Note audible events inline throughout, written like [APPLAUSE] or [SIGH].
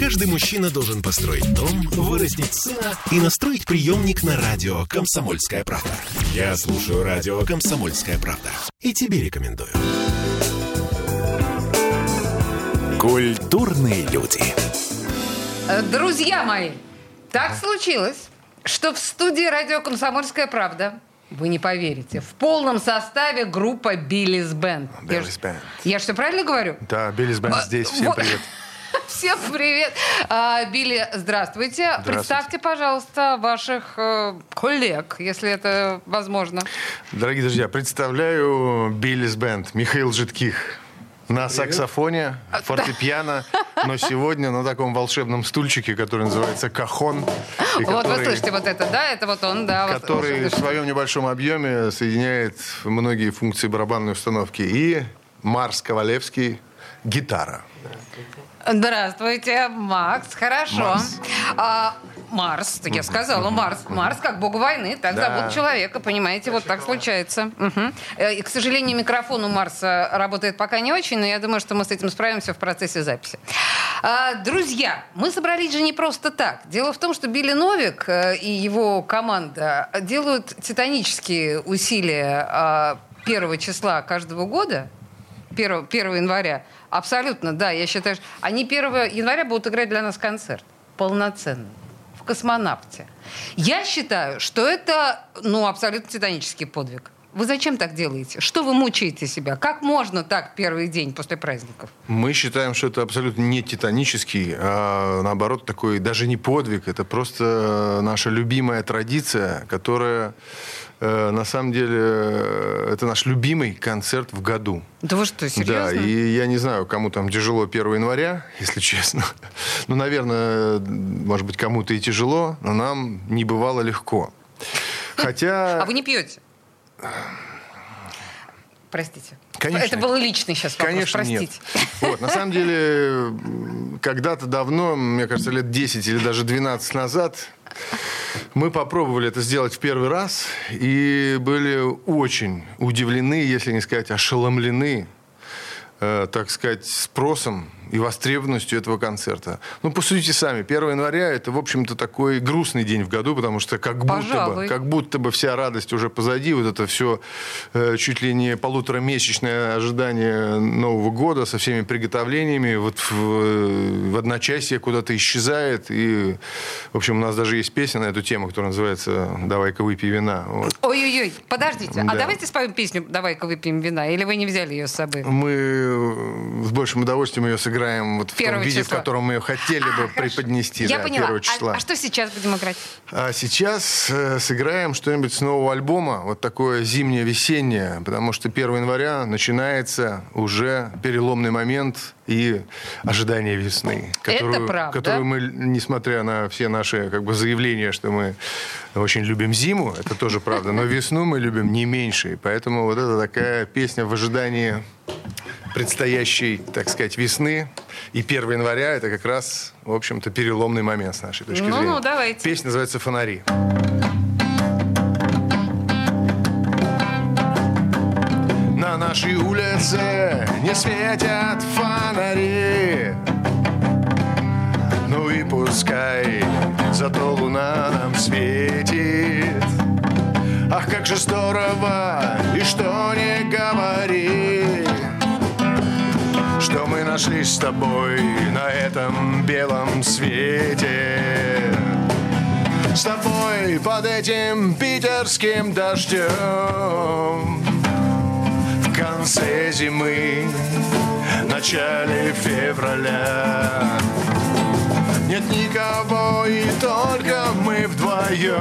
Каждый мужчина должен построить дом, вырастить сына и настроить приемник на радио «Комсомольская правда». Я слушаю радио «Комсомольская правда» и тебе рекомендую. Культурные люди. Э, Друзья мои, так случилось, что в студии радио «Комсомольская правда» вы не поверите. В полном составе группа «Биллис Бенд». Биллис Бенд. Я что, правильно говорю? Да, Биллис Бенд А, здесь. Всем вот. привет. [LAUGHS] Всем привет. А, Билли, здравствуйте. Представьте, пожалуйста, ваших э, коллег, если это возможно. Дорогие друзья, представляю Биллис Бенд. Михаил Житких. На саксофоне, фортепиано, но сегодня на таком волшебном стульчике, который называется кахон. Вот вы который- слышите вот это, да? Это вот он, да. вот который в своем небольшом объеме соединяет многие функции барабанной установки. И Марс Ковалевский гитара. Здравствуйте, Макс. Хорошо. Марс. А, Марс, я сказала, Марс. Марс как бог войны, так Да. зовут человека, понимаете, вот так случается. Э, И, к сожалению, микрофон у Марса работает пока не очень, но я думаю, что мы с этим справимся в процессе записи. А, Друзья, мы собрались же не просто так. Дело в том, что Билли Новик э, и его команда делают титанические усилия а, первого числа каждого года, 1, 1 января. Абсолютно, да. Я считаю, что они 1 января будут играть для нас концерт. Полноценный. В космонавте. Я считаю, что это, ну, абсолютно титанический подвиг. Вы зачем так делаете? Что вы мучаете себя? Как можно так первый день после праздников? Мы считаем, что это абсолютно не титанический, а наоборот такой даже не подвиг, это просто наша любимая традиция, которая на самом деле э, это наш любимый концерт в году. Да вы что, Да, серьезно? и я не знаю, кому там тяжело 1 января, [LAUGHS] если честно. Ну, наверное, может быть, кому-то и тяжело, но нам не бывало легко. Хотя... А вы не пьете? Простите. Конечно. Это был личный сейчас вопрос, Конечно, простите. нет. Вот, на самом деле, когда-то давно, мне кажется, лет 10 или даже 12 назад, мы попробовали это сделать в первый раз и были очень удивлены, если не сказать ошеломлены, э, так сказать, спросом и востребованностью этого концерта. Ну, посудите сами, 1 января это, в общем-то, такой грустный день в году, потому что как будто, бы, как будто бы вся радость уже позади, вот это все э, чуть ли не полуторамесячное ожидание Нового года со всеми приготовлениями, вот в, в одночасье куда-то исчезает. И, в общем, у нас даже есть песня на эту тему, которая называется «Давай-ка выпей вина». Вот. Ой-ой-ой, подождите, а Да. давайте споем песню «Давай-ка выпьем вина», или вы не взяли ее с собой? Мы с большим удовольствием ее сыграем вот в том Первого виде, числа. в котором мы ее хотели бы А, хорошо. преподнести Я да, поняла. 1 А- числа. А, что сейчас будем играть? А сейчас э, сыграем что-нибудь с нового альбома, вот такое зимнее-весеннее, потому что 1 января начинается уже переломный момент и ожидание весны. Которую, правда. Которую мы, несмотря на все наши как бы, заявления, что мы очень любим зиму, это тоже правда, но весну мы любим не меньше. И поэтому вот это такая песня в ожидании предстоящей, так сказать, весны. И 1 января это как раз, в общем-то, переломный момент с нашей точки Ну-ну, зрения. давайте. Песня называется «Фонари». На нашей улице не светят фонари Ну и пускай, зато луна нам светит. Ах, как же здорово, и что не говори Что мы нашли с тобой на этом белом свете. С тобой под этим питерским дождем. В конце зимы, начале февраля. Нет никого, и только мы вдвоем.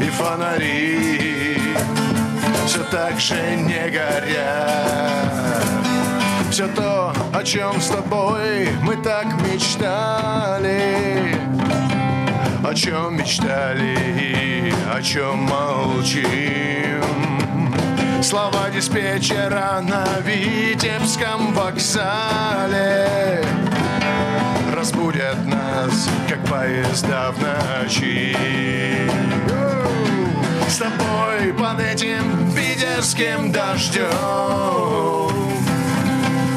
И фонари все так же не горят. Все то, о чем с тобой мы так мечтали. О чем мечтали о чем молчим Слова диспетчера на Витебском вокзале Разбудят нас, как поезда в ночи С тобой под этим питерским дождем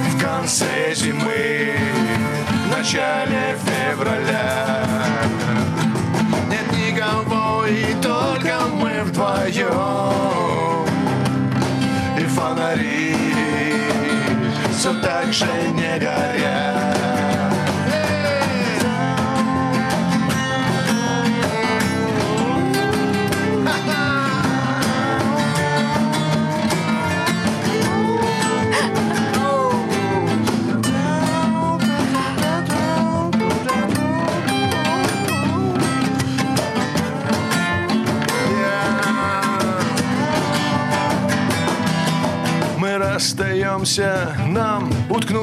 В конце зимы начале февраля. Нет никого, и только мы вдвоем. Фонари все так же не горят.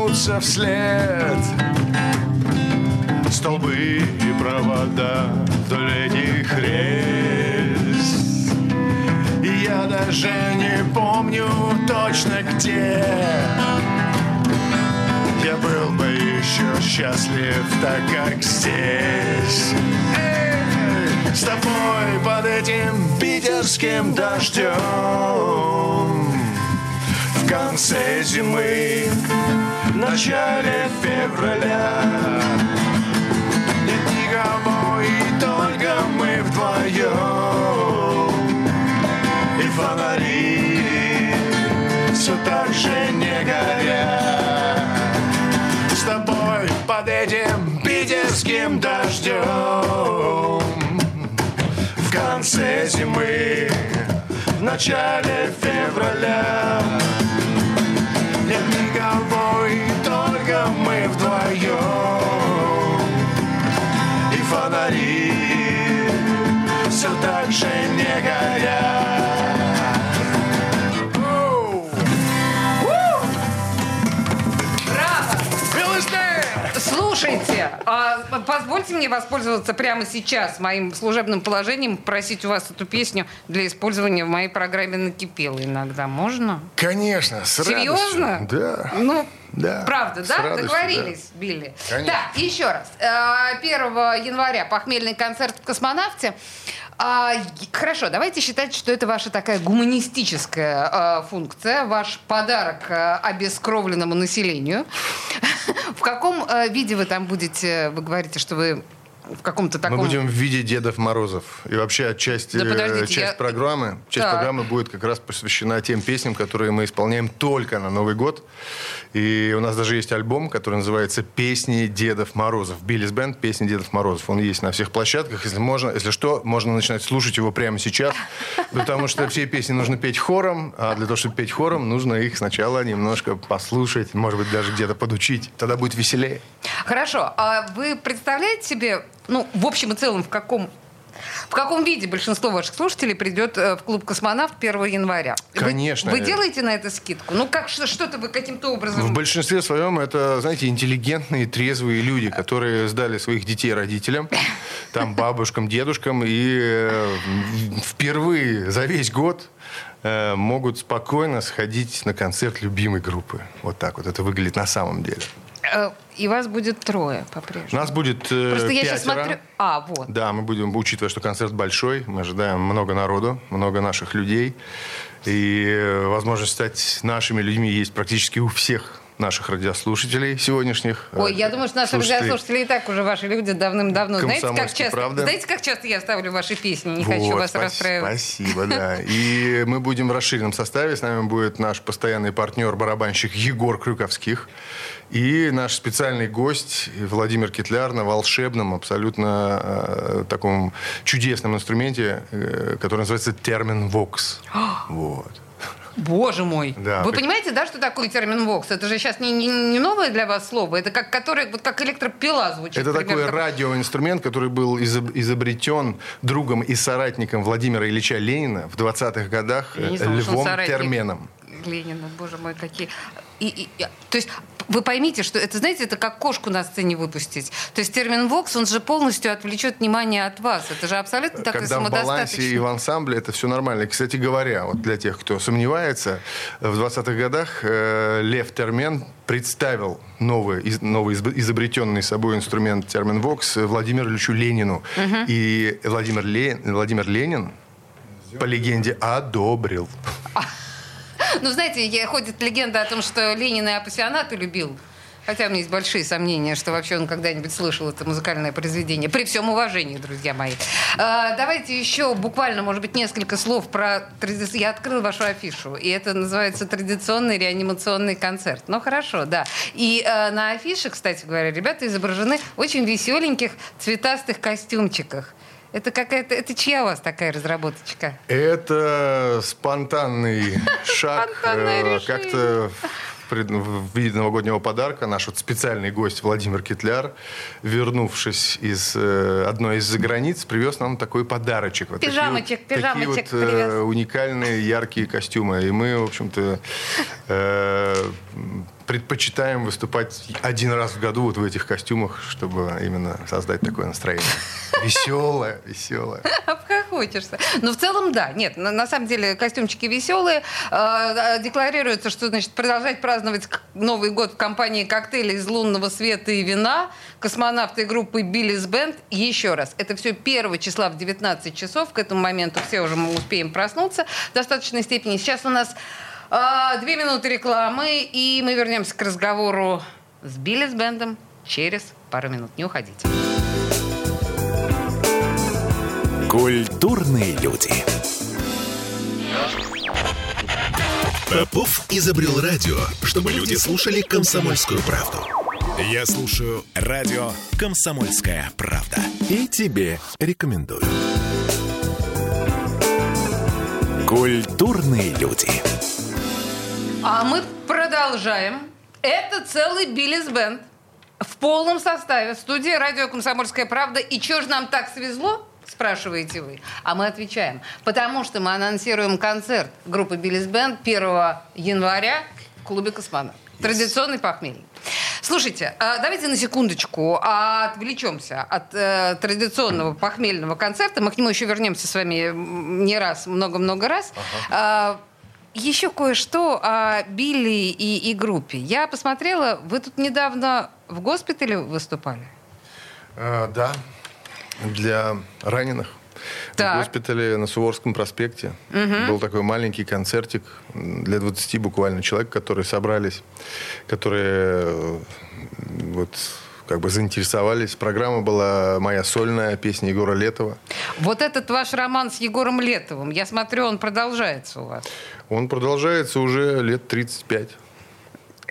Уткнуться вслед Столбы и провода вдоль этих рельс я даже не помню точно где. Я был бы еще счастлив, так как здесь. С тобой под этим питерским дождем. В конце зимы, в начале февраля. Нет никого, и только мы вдвоем. И фонари все так же не горят. С тобой под этим питерским дождем в конце зимы, в начале февраля. Нет никого, и только мы вдвоем И фонари все так же не горят! Слушайте, а позвольте мне воспользоваться прямо сейчас моим служебным положением, просить у вас эту песню для использования в моей программе «Накипело» иногда. Можно? Конечно, с Серьезно? радостью. Да. Ну, Да, правда, да? радостью, Договорились, Билли. Конечно. Так, еще раз. Э, 1 января похмельный концерт в «Космонавте». А, хорошо, давайте считать, что это ваша такая гуманистическая э, функция, ваш подарок э, обескровленному населению. [LAUGHS] В каком э, виде вы там будете, вы говорите, что вы в каком-то таком... Мы будем в виде Дедов Морозов. И вообще часть, Да э, часть я- программы, часть Так. программы будет как раз посвящена тем песням, которые мы исполняем только на Новый год. И у нас даже есть альбом, который называется «Песни Дедов Морозов». Биллис Бенд «Песни Дедов Морозов». Он есть на всех площадках. Если можно, если что, можно начинать слушать его прямо сейчас. [LAUGHS] Потому что все песни нужно петь хором, а для того, чтобы петь хором, нужно их сначала немножко послушать, может быть, даже где-то подучить. Тогда будет веселее. Хорошо, а вы представляете себе, ну, в общем и целом, в каком в каком виде большинство ваших слушателей придет э, в клуб «Космонавт» 1 января? Вы- Конечно. Вы, делаете на это скидку? Ну, как что- что-то вы каким-то образом... В большинстве своем это, знаете, интеллигентные, трезвые люди, которые сдали своих детей родителям, там бабушкам, дедушкам, и э, впервые за весь год э, могут спокойно сходить на концерт любимой группы. Вот так вот это выглядит на самом деле. И вас будет трое по-прежнему. нас будет э, Просто я сейчас смотрю... А, вот. Да, мы будем, учитывая, что концерт большой, мы ожидаем много народу, много наших людей. И э, возможность стать нашими людьми есть практически у всех наших радиослушателей сегодняшних. Ой, я думаю, что наши радиослушатели и так уже ваши люди давным-давно. Знаете как, часто, знаете, как часто я ставлю ваши песни? Не Вот, хочу вас спас- расстраивать. Спасибо, да. [LAUGHS] И мы будем в расширенном составе. С нами будет наш постоянный партнер, барабанщик Егор Крюковских. И наш специальный гость Владимир Китляр на волшебном, абсолютно э, таком чудесном инструменте, э, который называется термин «Вокс». [GASPS] Вот. Боже мой. Да, Вы при- понимаете, да, что такое термин «вокс»? Это же сейчас не, не, не новое для вас слово. Это как, который, вот как электропила звучит. Это такой примерно. радиоинструмент, который был изоб- изобретен другом и соратником Владимира Ильича Ленина в 20-х годах э, Львом. Терменом. Ленина, боже мой, какие. И, и- и- то есть вы поймите, что это, знаете, это как кошку на сцене выпустить. То есть термин «вокс», он же полностью отвлечет внимание от вас. Это же абсолютно такой Когда в балансе и в ансамбле это все нормально. Кстати говоря, вот для тех, кто сомневается, в 20-х годах э, Лев Термен представил новый, из- новый изобретенный собой инструмент термин «Вокс» Владимиру Ильичу Ленину. И Владимир, Ле- Владимир Ленин, по легенде, одобрил. [LAUGHS] Ну, знаете, ходит легенда о том, что Ленин и апассионаты любил. Хотя у меня есть большие сомнения, что вообще он когда-нибудь слышал это музыкальное произведение. При всем уважении, друзья мои. А, давайте еще буквально, может быть, несколько слов про традиционный... Я открыл вашу афишу, и это называется традиционный реанимационный концерт. Ну, хорошо, да. И а, на афише, кстати говоря, ребята изображены в очень веселеньких цветастых костюмчиках. Это какая-то, это чья у вас такая разработочка? Это спонтанный шаг. Спонтанное э, решение. Как-то в виде новогоднего подарка наш вот специальный гость Владимир Китляр, вернувшись из э, одной из границ, привез нам такой подарочек. Вот такие Пижамочек, вот- такие пижамочек вот, э, привез. уникальные яркие костюмы. И мы, в общем-то, э, предпочитаем выступать один раз в году вот в этих костюмах, чтобы именно создать такое настроение. [LAUGHS] Веселое, веселое. Обхохочешься. Ну, в целом, да. Нет, на, на самом деле костюмчики веселые. Э, декларируется, что, значит, продолжать праздновать Новый год в компании коктейлей из лунного света и вина. Космонавты группы Биллис Бенд. Еще раз, это все 1 числа в 19 часов. К этому моменту все уже мы успеем проснуться в достаточной степени. Сейчас у нас э, две минуты рекламы, и мы вернемся к разговору с Биллис Бендом через пару минут. Не уходите. Культурные люди. Попов изобрел радио, чтобы люди слушали комсомольскую правду. Я слушаю радио «Комсомольская правда». И тебе рекомендую. Культурные люди. А мы продолжаем. Это целый Биллис Бенд в полном составе. В студии радио «Комсомольская правда». И что же нам так свезло? Спрашиваете вы. А мы отвечаем. Потому что мы анонсируем концерт группы Биллис Бенд 1 января в клубе «Космонавт». Традиционный похмелье. Слушайте, а давайте на секундочку отвлечемся от э, традиционного похмельного концерта. Мы к нему еще вернемся с вами не раз, много-много раз. А, еще кое-что о Билли и, и группе. Я посмотрела, вы тут недавно в госпитале выступали. А, да, для раненых. Так. В госпитале на Суворском проспекте был такой маленький концертик для 20 буквально человек, которые собрались, которые э, вот как бы заинтересовались. Программа была моя сольная, песня Егора Летова. Вот этот ваш роман с Егором Летовым, я смотрю, он продолжается у вас. Он продолжается уже лет 35.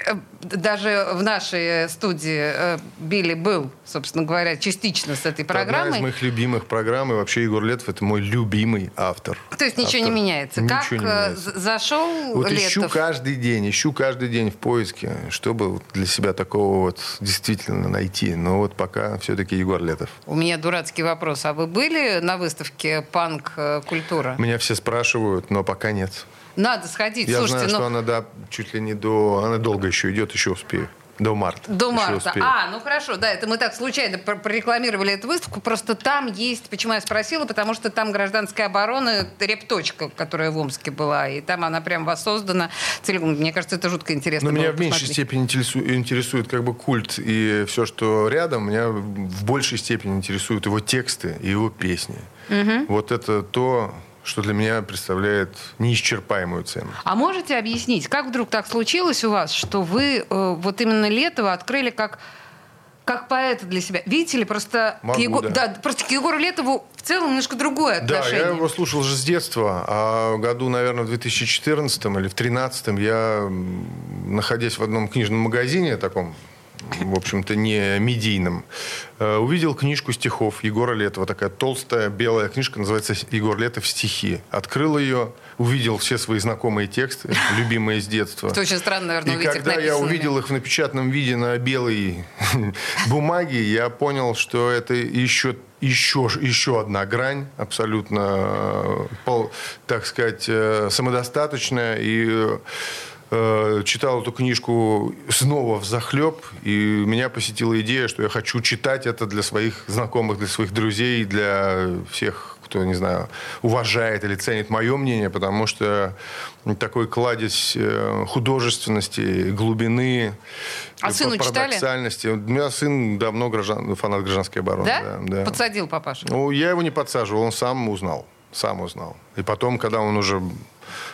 Э, Даже в нашей студии э, Билли был, собственно говоря, частично с этой Это Одна программой. из моих любимых программ. И вообще Егор Летов – это мой любимый автор. То есть ничего не Автор. меняется. Ничего как не э, меняется. зашел Вот Летов? ищу каждый день, ищу каждый день в поиске, чтобы для себя такого вот действительно найти. Но вот пока все-таки Егор Летов. У меня дурацкий вопрос. А вы были на выставке «Панк-культура»? Меня все спрашивают, но пока нет. Надо сходить. Я Слушайте, знаю, ну, что она да, чуть ли не до... Она долго еще идет, еще успею. До марта. До Еще марта. успею. А, ну хорошо, да, это мы так случайно пр- прорекламировали эту выставку. Просто там есть, почему я спросила, потому что там гражданская оборона, репточка, которая в Омске была, и там она прям воссоздана целиком. Мне кажется, это жутко интересно. Но меня в меньшей посмотреть. степени интересует, интересует как бы культ и все, что рядом. Меня в большей степени интересуют его тексты и его песни. Вот это то, что для меня представляет неисчерпаемую цену. А можете объяснить, как вдруг так случилось у вас, что вы э, вот именно Летова открыли как как поэта для себя. Видите ли, просто, Могу, к, Его- да. просто к Егору Летову в целом немножко другое Да, отношение. я его слушал же с детства, а году, наверное, в 2014 или в 2013 я, находясь в одном книжном магазине таком, в общем-то, не медийном, э, увидел книжку стихов Егора Летова. Такая толстая белая книжка, называется «Егор Летов. Стихи». Открыл ее, увидел все свои знакомые тексты, любимые с детства. Это очень странно, наверное, И когда я увидел их в напечатанном виде на белой [LAUGHS] бумаге, я понял, что это еще еще, еще одна грань, абсолютно, э, так сказать, э, самодостаточная. И э, читал эту книжку снова в захлеб, и меня посетила идея, что я хочу читать это для своих знакомых, для своих друзей, для всех кто, не знаю, уважает или ценит мое мнение, потому что такой кладезь э, художественности, глубины, А э, сыну читали? парадоксальности. У меня сын давно граждан, фанат гражданской обороны. Да? да. Подсадил папашу? Ну, я его не подсаживал, он сам узнал. Сам узнал. И потом, когда он уже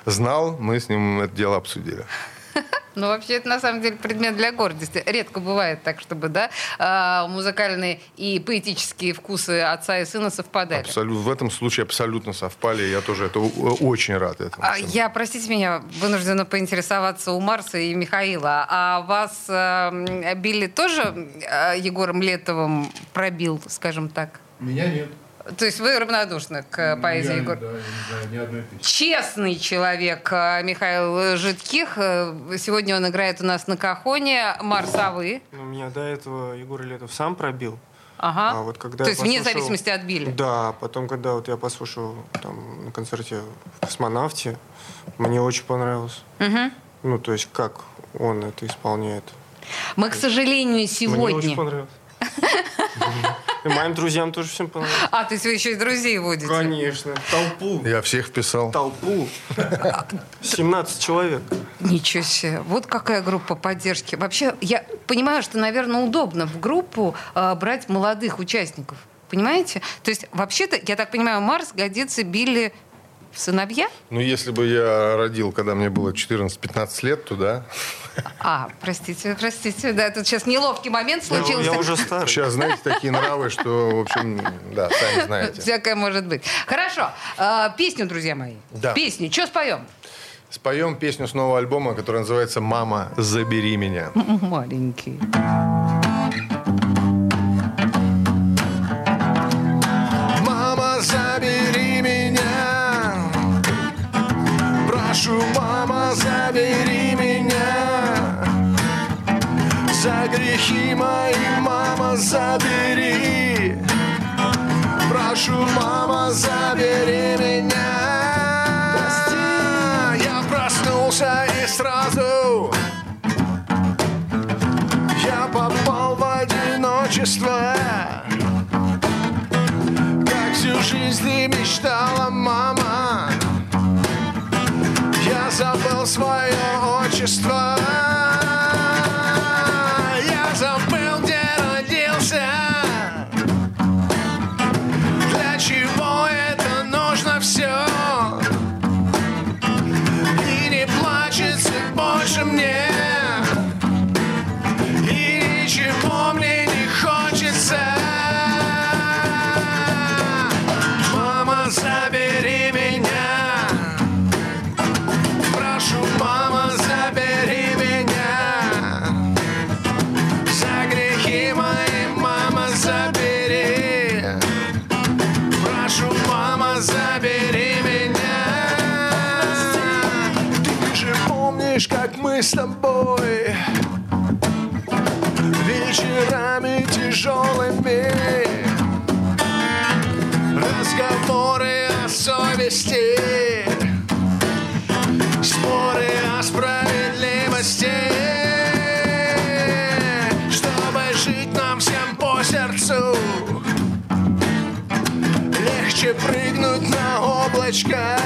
знал, мы с ним это дело обсудили. [LAUGHS] Ну, вообще, это на самом деле предмет для гордости. Редко бывает так, чтобы, да, а, музыкальные и поэтические вкусы отца и сына совпадали. Абсолютно. В этом случае абсолютно совпали. Я тоже это очень рад этому. А, я, простите меня, вынуждена поинтересоваться у Марса и Михаила. А вас э, Билли тоже э, Егором Летовым пробил, скажем так? Меня нет. То есть вы равнодушны к поэзии Егора? Да, я не знаю ни одной песни. Честный человек э, Михаил Житких. Э, Сегодня он играет у нас на Кахоне. Марс, а вы? Ну, меня до этого Егор Летов сам пробил. Ага. А вот когда То я есть вне послушал- зависимости от Билли? Да, потом, когда вот я послушал там на концерте в «Космонавте», мне очень понравилось. Мгм. Ну, то есть, как он это исполняет. Мы, к сожалению, Мне очень сегодня... понравилось. И моим друзьям тоже всем понравилось. А, то есть вы еще и друзей водите? Конечно. Толпу. Я всех вписал. Толпу. 17 человек. Ничего себе. Вот какая группа поддержки. Вообще, я понимаю, что, наверное, удобно в группу э, брать молодых участников. Понимаете? То есть, вообще-то, я так понимаю, Марс годится Билли сыновья? Ну, если бы я родил, когда мне было 14-15 лет, то да. А, простите, простите. Да, тут сейчас неловкий момент Я, случился. я уже старый. Сейчас, знаете, такие нравы, что, в общем, да, сами знаете. Всякое может быть. Хорошо. Э, песню, друзья мои. Да. Песню. Что споем? Споем песню с нового альбома, которая называется «Мама, забери меня». Маленький. Грехи мои, мама, забери. Прошу, мама, забери меня. Я проснулся и сразу я попал в одиночество. Как всю жизнь мечтала, мама Я забыл свое отчество сердцу Легче прыгнуть на облачко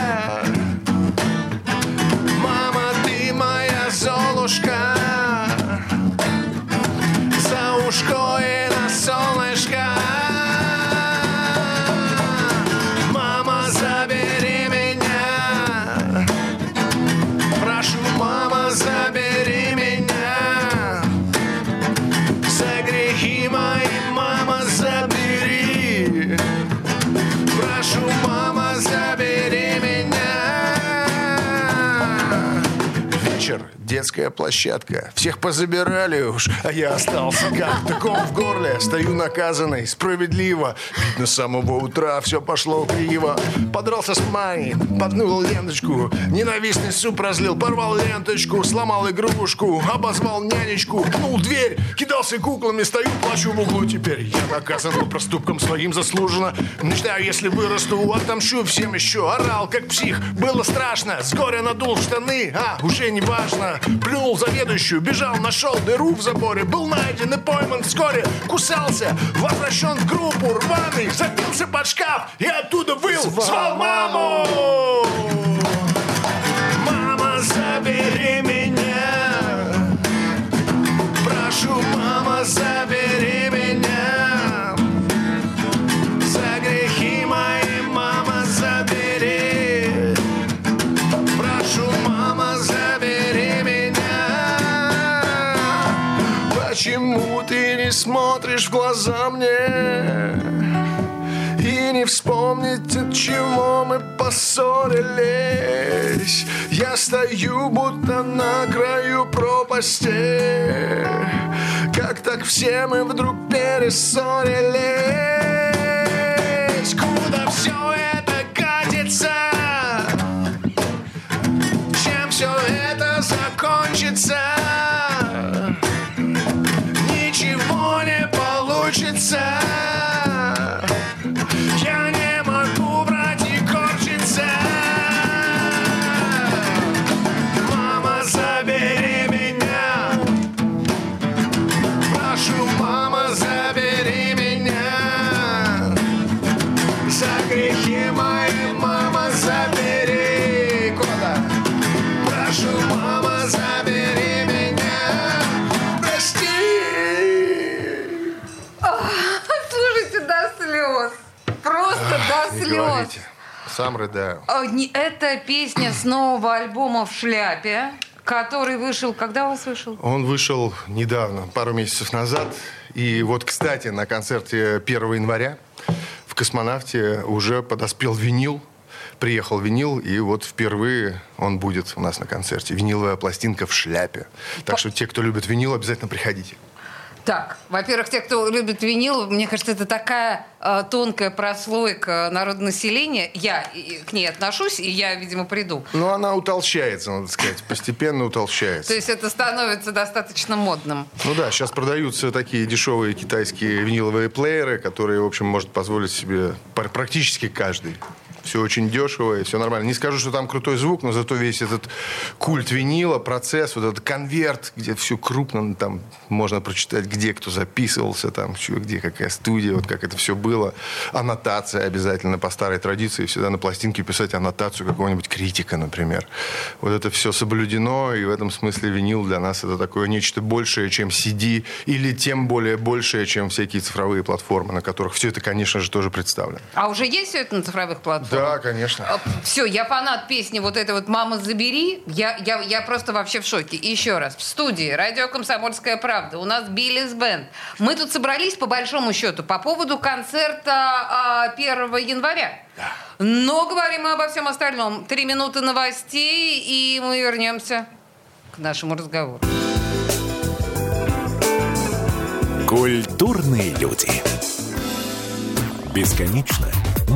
детская площадка. Всех позабирали уж, а я остался как ком в горле. Стою наказанный, справедливо. Видно, с самого утра все пошло криво. Подрался с Маней, поднул ленточку. Ненавистный суп разлил, порвал ленточку Сломал игрушку, обозвал нянечку. Пнул дверь, кидался куклами Стою, плачу в углу. Теперь Я наказан по проступкам своим заслуженно. Мечтаю, если вырасту, отомщу всем еще Орал, как псих, было страшно С горя надул штаны, а, уже не важно Плюнул заведующую, бежал, нашел дыру в заборе Был найден и пойман вскоре Кусался, возвращен в группу рваный Забился под шкаф и оттуда выл Звал маму. Мама, забери меня. Прошу, мама, забери не смотришь в глаза мне И не вспомнить, от чего мы поссорились Я стою, будто на краю пропасти Как так все мы вдруг перессорились Куда все это катится? Чем все это закончится? Сам рыдаю. Не- Это песня с нового альбома «В шляпе», который вышел... Когда у вас вышел? Он вышел недавно, пару месяцев назад. И вот, кстати, на концерте 1 января в «Космонавте» уже подоспел винил. Приехал винил, и вот впервые он будет у нас на концерте. Виниловая пластинка в шляпе. Так что те, кто любит винил, обязательно приходите. Так, во-первых, те, кто любит винил, мне кажется, это такая э, тонкая прослойка народонаселения. Я и- к ней отношусь, и я, видимо, приду. Но она утолщается, надо сказать. Постепенно утолщается. То есть это становится достаточно модным. Ну да, сейчас продаются такие дешевые китайские виниловые плееры, которые, в общем, может позволить себе пр- практически каждый. Все очень дешево и все нормально. Не скажу, что там крутой звук, но зато весь этот культ винила, процесс, вот этот конверт, где все крупно, там можно прочитать, где кто записывался, там, чё, где какая студия, вот как это все было. Аннотация обязательно по старой традиции, всегда на пластинке писать аннотацию какого-нибудь критика, например. Вот это все соблюдено, и в этом смысле винил для нас это такое нечто большее, чем CD, или тем более большее, чем всякие цифровые платформы, на которых все это, конечно же, тоже представлено. А уже есть все это на цифровых платформах? Да, конечно. Все, я фанат песни вот этой вот «Мама, забери». Я, я, я просто вообще в шоке. И еще раз, в студии «Радио Комсомольская правда» у нас Биллис Бенд. Мы тут собрались, по большому счету, по поводу концерта а, 1 января. Но говорим мы обо всем остальном. Три минуты новостей, и мы вернемся к нашему разговору. Культурные люди. Бесконечно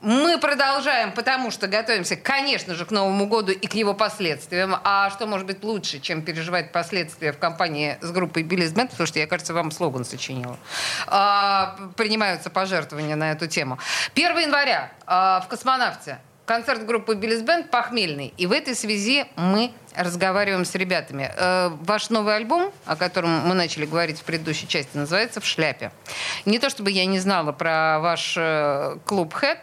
Мы продолжаем, потому что готовимся, конечно же, к Новому году и к его последствиям. А что может быть лучше, чем переживать последствия в компании с группой Биллис Бенд? Слушайте, я, кажется, вам слоган сочинила. А, принимаются пожертвования на эту тему. 1 января а, в «Космонавте» концерт группы Биллис Бенд «Похмельный». И в этой связи мы разговариваем с ребятами. Э, ваш новый альбом, о котором мы начали говорить в предыдущей части, называется «В шляпе». Не то чтобы я не знала про ваш э, клуб «Хэт»,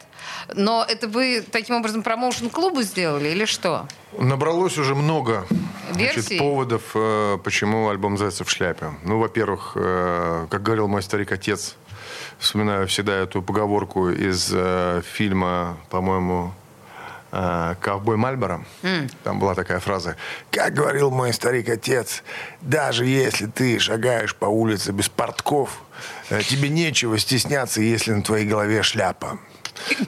но это вы таким образом промоушен клубу сделали или что? Набралось уже много значит, поводов, э, почему альбом называется «В шляпе». Ну, во-первых, как говорил мой старик-отец, вспоминаю всегда эту поговорку из фильма, по-моему, «Ковбой Мальборо». Там была такая фраза. «Как говорил мой старик-отец, даже если ты шагаешь по улице без портков, э, тебе нечего стесняться, если на твоей голове шляпа».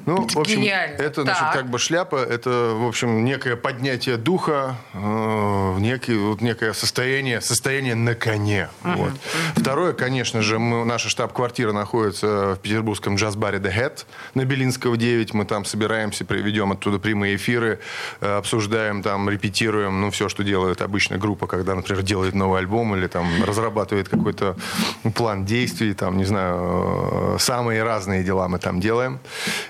Ну, в общем, Гениально. это, значит, Так. как бы шляпа, это, в общем, некое поднятие духа, э, некий, вот некое состояние, состояние на коне. Вот. Второе, конечно же, мы, наша штаб-квартира находится в петербургском джаз-баре The Head на Белинского 9. Мы там собираемся, приведем оттуда прямые эфиры, э, обсуждаем там, репетируем, ну, все, что делает обычно группа, когда, например, делает новый альбом или там разрабатывает какой-то план действий, там, не знаю, э, самые разные дела мы там делаем.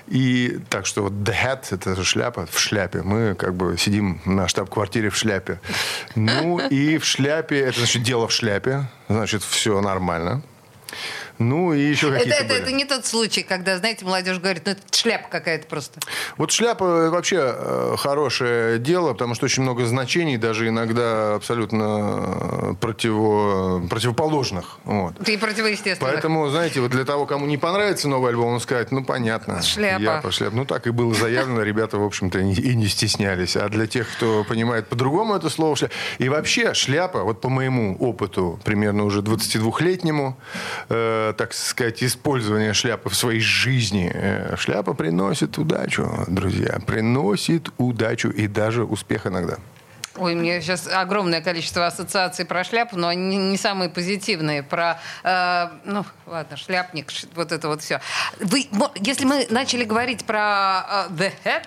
И так что вот the hat, это шляпа, в шляпе. Мы как бы сидим на штаб-квартире в шляпе. Ну и в шляпе, это значит дело в шляпе, значит все нормально. Ну и еще Это, какие-то это, были. это не тот случай, когда, знаете, молодежь говорит, ну это шляпа какая-то просто. Вот шляпа вообще э, хорошее дело, потому что очень много значений, даже иногда абсолютно э, противо, противоположных. Вот. Ты противоестественных. Поэтому, знаете, вот для того, кому не понравится новый альбом, он скажет, ну, понятно. Шляпа. Я по шляп. Ну, так и было заявлено, ребята, в общем-то, и и не стеснялись. А для тех, кто понимает по-другому это слово шляпа... И вообще шляпа, вот по моему опыту, примерно уже 22-летнему, э, так сказать, использования шляпы в своей жизни, э, шляпа приносит удачу, друзья. Приносит удачу и даже успех иногда. Ой, у меня сейчас огромное количество ассоциаций про шляпу, но они не самые позитивные. Про, э, ну, ладно, шляпник, вот это вот все. Вы, если мы начали говорить про э, The Head,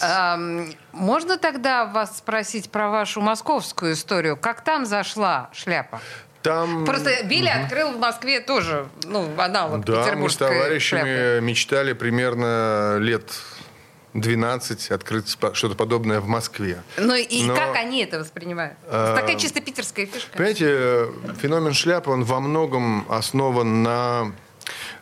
эм, можно тогда вас спросить про вашу московскую историю? Как там зашла шляпа? Там... Просто Билли открыл в Москве тоже, ну, аналог Да, мы с петербургской товарищами шляпы. мечтали примерно лет 12 открыть что-то подобное в Москве. Ну и Но- как они это воспринимают? А, Такая чисто питерская фишка. Понимаете, э, феномен шляпы, он во многом основан на э,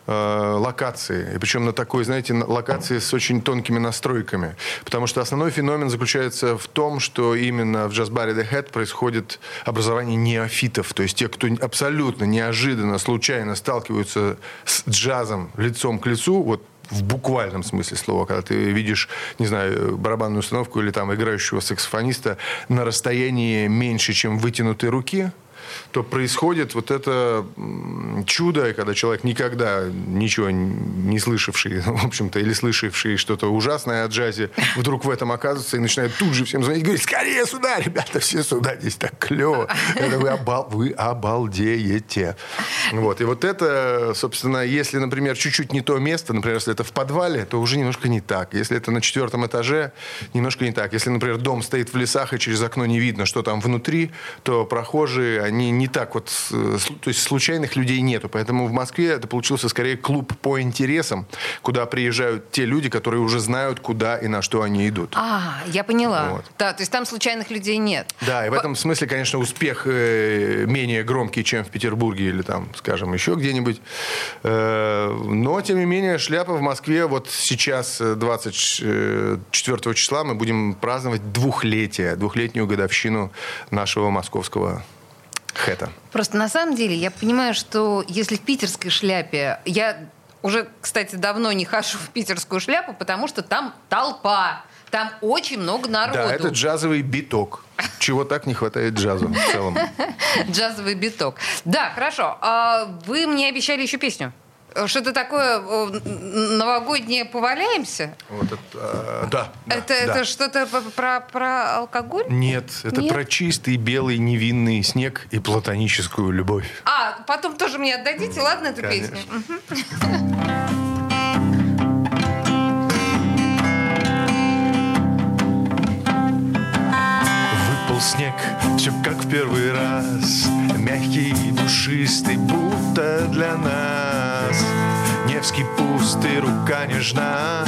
локации. И причем на такой, знаете, на- локации с очень тонкими настройками. Потому что основной феномен заключается в том, что именно в джаз-баре The Head происходит образование неофитов. То есть те, кто абсолютно неожиданно, случайно сталкиваются с джазом лицом к лицу, вот в буквальном смысле слова, когда ты видишь, не знаю, барабанную установку или там играющего саксофониста на расстоянии меньше, чем вытянутой руки, то происходит вот это чудо, когда человек никогда ничего не слышавший, [LAUGHS] в общем-то, или слышавший что-то ужасное о джазе, вдруг в этом оказывается и начинает тут же всем звонить, говорит, скорее сюда, ребята, все сюда, здесь так клево. Это вы, обал- вы обалдеете. Вот. И вот это, собственно, если, например, чуть-чуть не то место, например, если это в подвале, то уже немножко не так. Если это на четвертом этаже, немножко не так. Если, например, дом стоит в лесах, и через окно не видно, что там внутри, то прохожие, они не так вот... э, То есть случайных людей нету. Поэтому в Москве это получился скорее клуб по интересам, куда приезжают те люди, которые уже знают, куда и на что они идут. А, я поняла. Вот. Да, то есть там случайных людей нет. Да, и в этом смысле, конечно, успех э, менее громкий, чем в Петербурге или там, скажем, еще где-нибудь. Э, но, тем не менее, шляпа в Москве вот сейчас, э, 24 числа, мы будем праздновать двухлетие, двухлетнюю годовщину нашего московского хэта. Просто на самом деле я понимаю, что если в питерской шляпе... Я уже, кстати, давно не хожу в питерскую шляпу, потому что там толпа. Там очень много народу. Да, это джазовый биток. Чего так не хватает джазу в целом. [LAUGHS] Джазовый биток. Да, хорошо. А вы мне обещали еще песню. Что-то такое э, новогоднее «Поваляемся»? Вот это, а, да, да, это да. это что-то про, про алкоголь? Нет, это Нет? про чистый белый невинный снег и платоническую любовь. А, потом тоже мне отдадите, ладно, эту Конечно. песню? Выпал снег, все как в первый раз Мягкий и душистый, будто для нас Пустый, рука нежна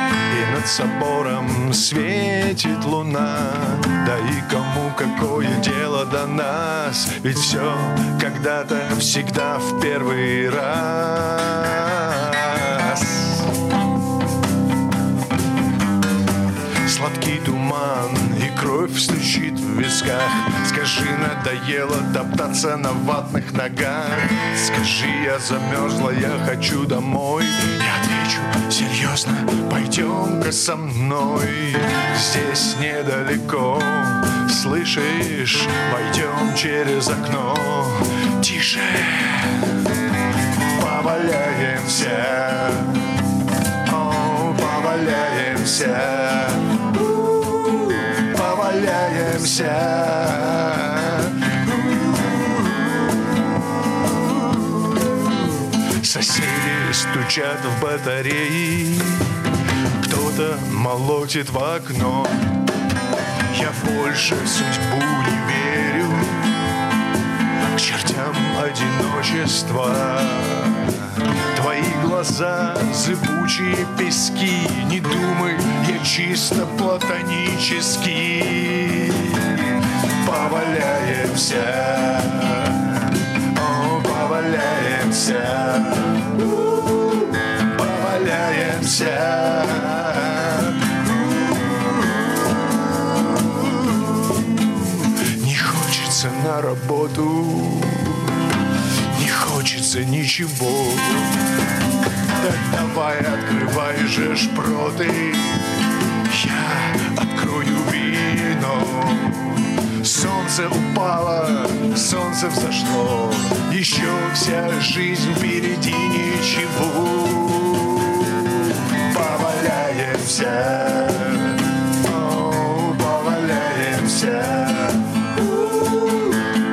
И над собором светит луна. Да и кому какое дело до нас? Ведь все когда-то всегда в первый раз. Сладкий туман и кровь стучит в висках. Скажи, надоело топтаться на ватных ногах. Скажи, я замерзла, я хочу домой Отвечу, серьезно, пойдем-ка со мной. Здесь недалеко, слышишь, пойдем через окно. Тише, поваляемся. О, поваляемся, поваляемся. Стучат в батареи, кто-то молотит в окно. Я больше в судьбу не верю, к чертям одиночества. Твои глаза зыбучие пески. Не думай, я чисто платонический. Поваляемся. О, поваляемся поваляемся. Не хочется на работу, не хочется ничего. Так давай открывай же шпроты, я открою вино. Солнце упало, солнце взошло, еще вся жизнь впереди ничего. Поваляемся, о, поваляемся,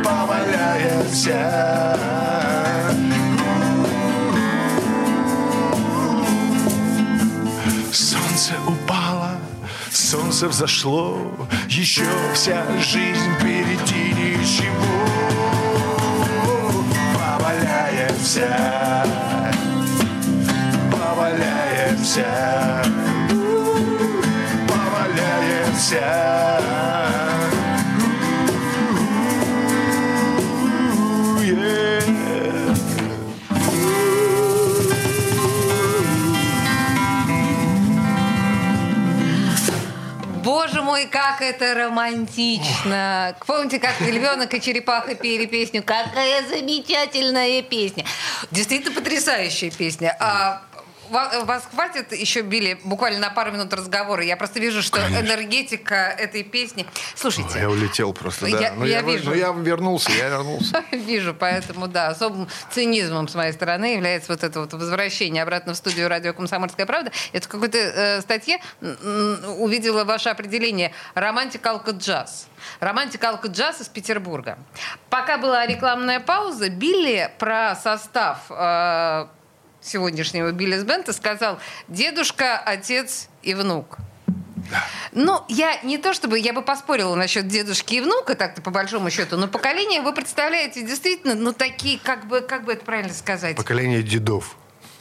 поваляемся. Солнце упало, солнце взошло, еще вся жизнь впереди ничего. Поваляемся, поваляемся, Yeah. Боже мой, как это романтично. Помните, как львенок и черепаха пели песню? Какая замечательная песня. Действительно потрясающая песня. А вас хватит еще, Билли, буквально на пару минут разговора? Я просто вижу, что энергетика этой песни... Слушайте, Я улетел просто, да. Я- ну, я вы- вижу. ну, я вернулся, я вернулся. [LAUGHS] Вижу, поэтому, да, особым цинизмом с моей стороны является вот это вот возвращение обратно в студию радио «Комсомольская правда». Это в какой-то э, статье увидела ваше определение «романтик алко-джаз». Романтик алко-джаз из Петербурга. Пока была рекламная пауза, Билли про состав э, сегодняшнего Биллис Бента сказал «дедушка, отец и внук». Ну, я не то чтобы, я бы поспорила насчет дедушки и внука, так-то по большому счету, но поколение вы представляете действительно, ну, такие, как бы, как бы это правильно сказать? Поколение дедов.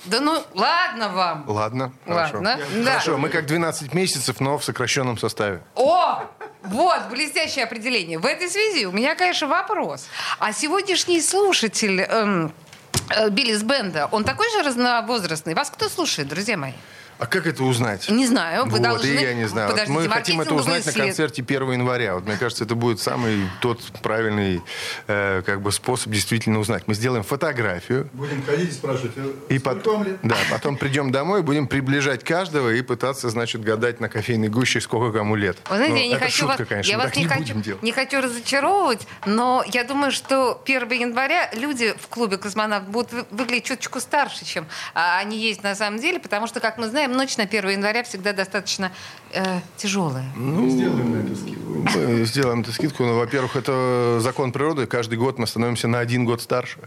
Да ну, ладно вам. Ладно, хорошо. Ладно, да. Хорошо, мы как 12 месяцев, но в сокращенном составе. О! Вот, блестящее определение. В этой связи у меня, конечно, вопрос. А сегодняшний слушатель эм, э, Биллис Бенда, он такой же разновозрастный? Вас кто слушает, друзья мои? А как это узнать? Не знаю, вы вот, должны- и я не знаю. Вот Подождите, мы хотим это узнать на след. концерте 1 января. Вот мне кажется, это будет самый тот правильный э, как бы способ действительно узнать. Мы сделаем фотографию. Будем ходить и спрашивать, И и пот- потом ли? Да, потом придем домой, будем приближать каждого и пытаться, значит, гадать на кофейной гуще, сколько кому лет. Вы знаете, Ну, я не это хочу шутка, вас, конечно, я вас не, не хочу, не хочу разочаровывать, но я думаю, что 1 января люди в клубе «Космонавт» будут вы- выглядеть чуточку старше, чем а, они есть на самом деле, потому что, как мы знаем, ночь на 1 января всегда достаточно э, тяжелая. Мы сделаем на это скидку. Мы сделаем эту скидку. Ну, во-первых, это закон природы. Каждый год мы становимся на один год старше.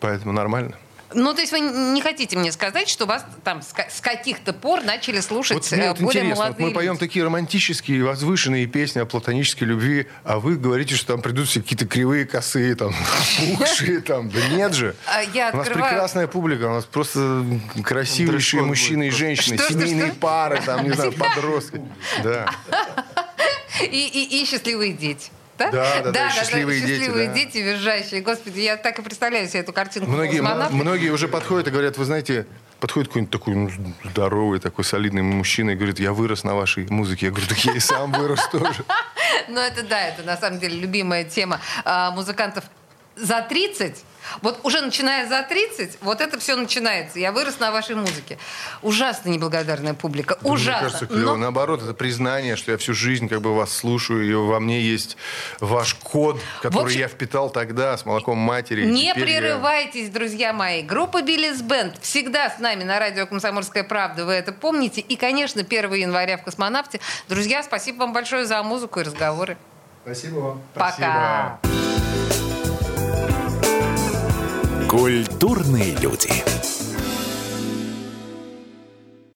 Поэтому нормально. Ну, то есть вы не хотите мне сказать, что вас там с, ка- с каких-то пор начали слушать Вот мне э, вот более интересно, вот молодые мы поем люди? такие романтические, возвышенные песни о платонической любви, а вы говорите, что там придут все какие-то кривые, косые, там, [LAUGHS] пухшие, там. Да нет же. А я У нас открываю- прекрасная публика, у нас просто красивейшие Дресс-код мужчины и женщины, Что, что, семейные что? пары, там, не знаю, [LAUGHS] подростки. Да. [LAUGHS] И, и- и счастливые дети. Да? Да, да, да, счастливые дети, счастливые да. дети, визжащие. Господи, я так и представляю себе эту картинку. Многие, многие уже подходят и говорят, вы знаете, подходит какой-нибудь такой ну, здоровый, такой солидный мужчина и говорит, я вырос на вашей музыке. Я говорю, так я и сам вырос тоже. [LAUGHS] Ну, это да, это на самом деле любимая тема а, музыкантов за 30. Вот уже начиная за 30, вот это все начинается. Я вырос на вашей музыке. Ужасно неблагодарная публика. Мне Ужасно. кажется, клево. Но- Наоборот, это признание, что я всю жизнь как бы вас слушаю, и во мне есть ваш код, который общем- я впитал тогда с молоком матери. Не теперь я- прерывайтесь, друзья мои. Группа Биллис Бенд всегда с нами на радио «Комсомольская правда». Вы это помните. И, конечно, 1 января в «Космонавте». Друзья, спасибо вам большое за музыку и разговоры. Спасибо вам. Пока. Культурные люди.